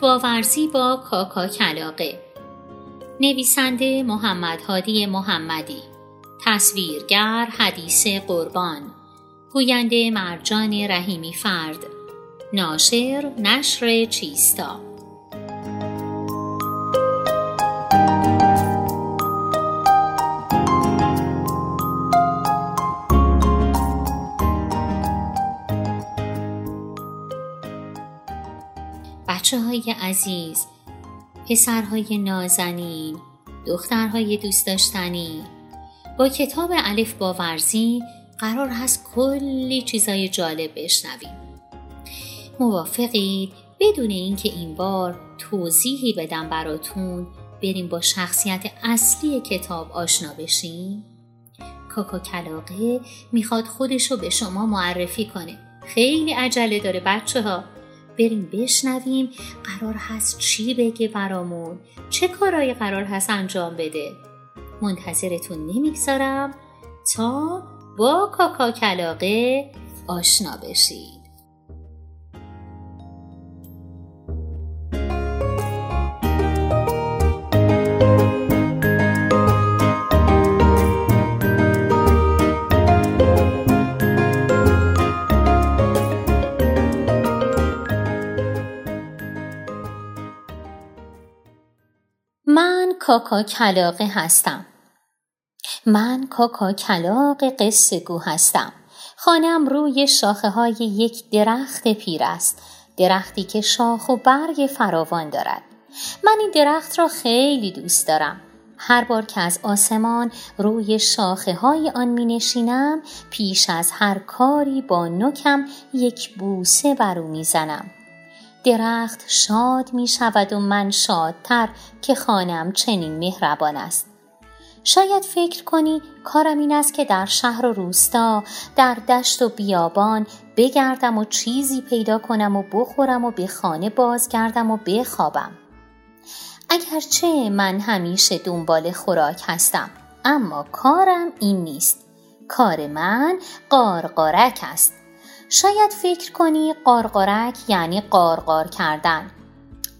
باورزی با کاکا کلاقه. نویسنده محمد هادی محمدی. تصویرگر حدیث قربان. گوینده مرجان رحیمی فرد. ناشر نشر چیستا. بچه های عزیز پسرهای نازنین دخترهای دوست داشتنی با کتاب الف باورزی قرار هست کلی چیزای جالب بشنویم. موافقید؟ بدون اینکه این بار توضیحی بدم براتون بریم با شخصیت اصلی کتاب آشنا بشیم؟ کاکا کلاقه می‌خواد خودشو به شما معرفی کنه. خیلی عجله داره بچه ها بریم بشنویم قرار هست چی بگه برامون. چه کارایی قرار هست انجام بده. منتظرتون نمی‌گذارم تا با کاکا کلاقه آشنا بشید کاکا کلاقه هستم. من کاکا کلاق قصه گو هستم. خانم روی شاخه های یک درخت پیر است. درختی که شاخ و برگ فراوان دارد. من این درخت را خیلی دوست دارم. هر بار که از آسمان روی شاخه های آن می نشینم پیش از هر کاری با نکم یک بوسه بر او می زنم. درخت شاد می شود و من شادتر که خانم چنین مهربان است. شاید فکر کنی کارم این است که در شهر و روستا در دشت و بیابان بگردم و چیزی پیدا کنم و بخورم و به خانه بازگردم و بخوابم. اگرچه من همیشه دنبال خوراک هستم اما کارم این نیست. کار من قارقارک است. شاید فکر کنی قارقارک یعنی قارقار کردن.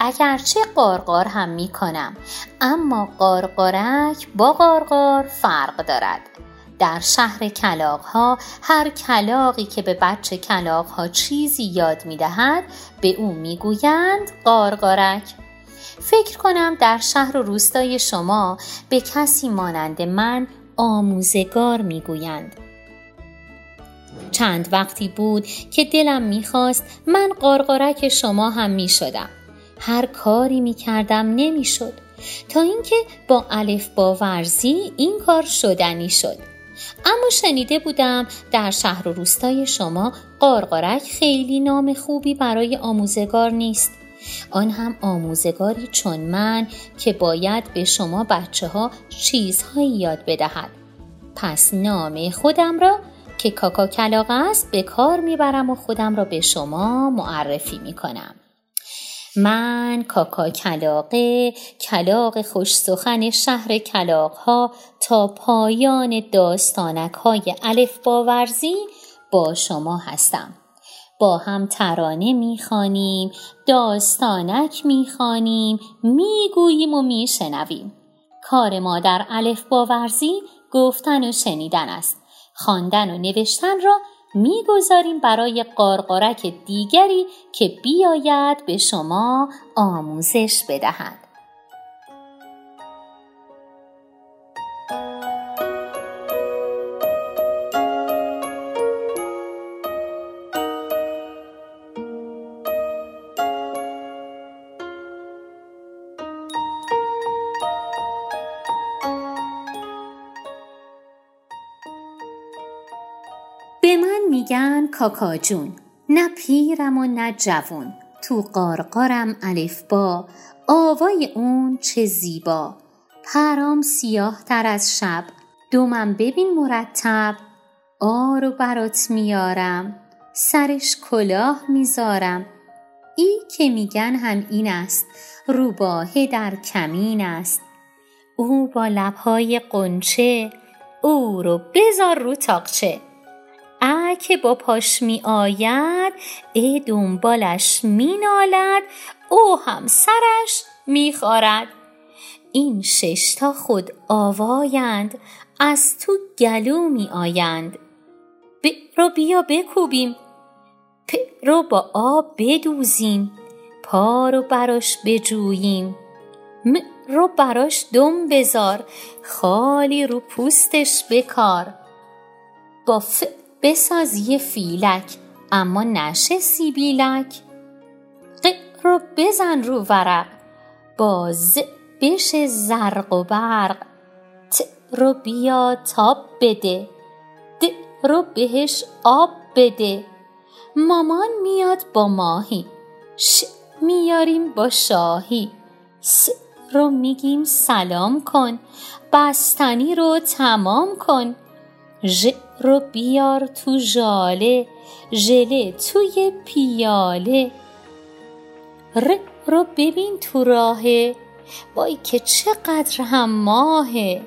اگرچه قارقار هم می کنم اما قارقارک با قارقار فرق دارد. در شهر کلاق ها هر کلاقی که به بچه کلاق ها چیزی یاد می دهد به او می گویند قارقارک. فکر کنم در شهر و روستای شما به کسی مانند من آموزگار می گویند. چند وقتی بود که دلم می‌خواست من قارقارک شما هم می‌شدم. هر کاری می‌کردم نمی‌شد. تا اینکه با الف با ورزی این کار شدنی شد. اما شنیده بودم در شهر و روستای شما قارقارک خیلی نام خوبی برای آموزگار نیست. آن هم آموزگاری چون من که باید به شما بچه ها چیزهایی یاد بدهد. پس نام خودم را که کاکا کلاق است به کار می‌برم و خودم را به شما معرفی می‌کنم. من کاکا کلاقه کلاق خوش سخن شهر کلاق ها تا پایان داستانک های الف باورزی با شما هستم. با هم ترانه می‌خوانیم داستانک می‌خوانیم می‌گوییم و میشنویم. کار ما در الف باورزی گفتن و شنیدن است. خواندن و نوشتن را می‌گذاریم برای قارقارک دیگری که بیاید به شما آموزش بدهد. میگن کاکا جون نه پیرم و نه جوون. تو قارقارم الف با. آوای اون چه زیبا. پرام سیاه تر از شب. دومم ببین مرتب. آرو برات میارم. سرش کلاه می‌ذارم. ای که میگن هم این است. روباهه در کمین است. او با لبهای قنچه او رو بذار رو تاقچه. که با پاش می آید ا دنبالش می نالد او هم سرش می خارد این شش خود آوایند از تو گلو می آیند. ب رو بیا بکوبیم پ رو با آب بدوزیم پا رو براش بجوییم. م رو براش دم بزار خالی رو پوستش بکار. با ف بساز یه فیلک اما نشه سیبیلک ق رو بزن رو ورق با ز بشه زرق و برق. ت رو بیا تاب بده د رو بهش آب بده. مامان میاد با ماهی ش میاریم با شاهی. س رو میگیم سلام کن بستنی رو تمام کن. ژ رو بیار تو ژاله ژله توی پیاله. ر رو ببین تو راهه وای که چقدر هم ماهه.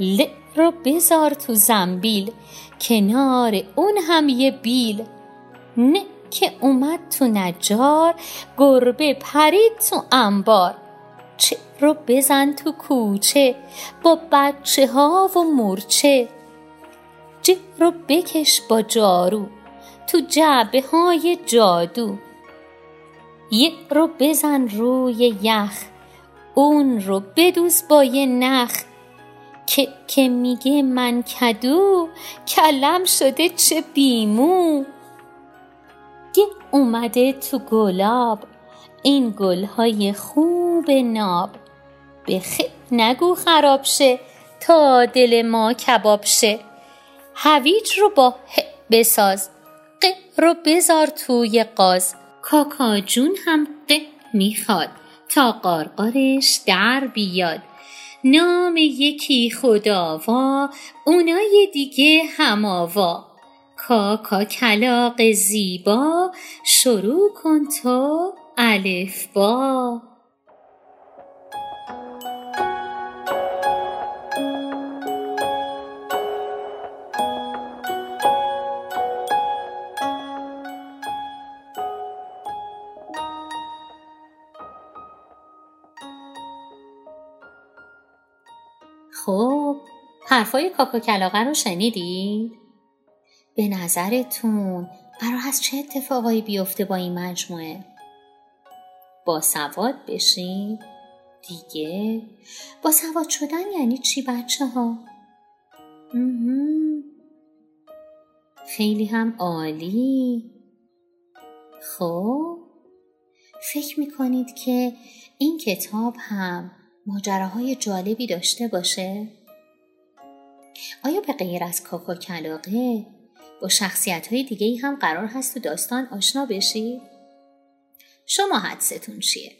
ل رو بذار تو زنبیل کنار اون هم یه بیل. نه که اومد تو نجار گربه پرید تو انبار. چه رو بزن تو کوچه با بچه ها و مورچه. ج رو بکش با جارو تو جعبه های جادو. یه رو بزن روی یخ اون رو بدوز با یه نخ. که, که میگه من کدو کلم شده چه بیمو. گه اومده تو گلاب این گلهای خوب ناب. بخ نگو خراب شه تا دل ما کباب شه. هویج رو با ه بساز ق رو بذار توی قاز. کاکا جون هم ق می‌خواد تا قارقارش در بیاد. نام یکی خداوا اونای دیگه هماوا کاکا کلاق زیبا شروع کن تو الف با. خب حرفای کاکا کلاقه رو شنیدید؟ به نظرتون قرار هست چه اتفاقایی بیفته با این مجموعه؟ با سواد بشین؟ دیگه؟ با سواد شدن یعنی چی بچه ها؟ خیلی هم عالی خب فکر می‌کنید که این کتاب هم ماجراهای جالبی داشته باشه؟ آیا به غیر از کاکا کلاقه با شخصیت های دیگه ای هم قرار هست تو داستان آشنا بشی؟ شما حدستون چیه؟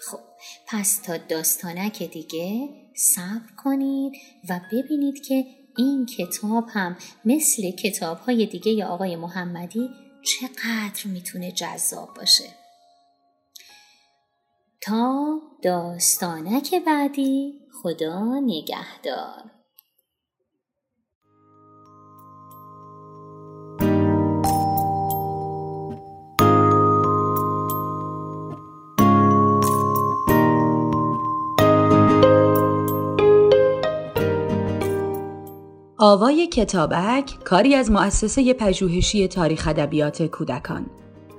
خب پس تا داستانک دیگه صبر کنید و ببینید که این کتاب هم مثل کتاب های دیگه یا آقای محمدی چقدر می‌تونه جذاب باشه تا داستانک بعدی. خدا نگهدار. آوای کتابک کاری از مؤسسه پژوهشی تاریخ ادبیات کودکان.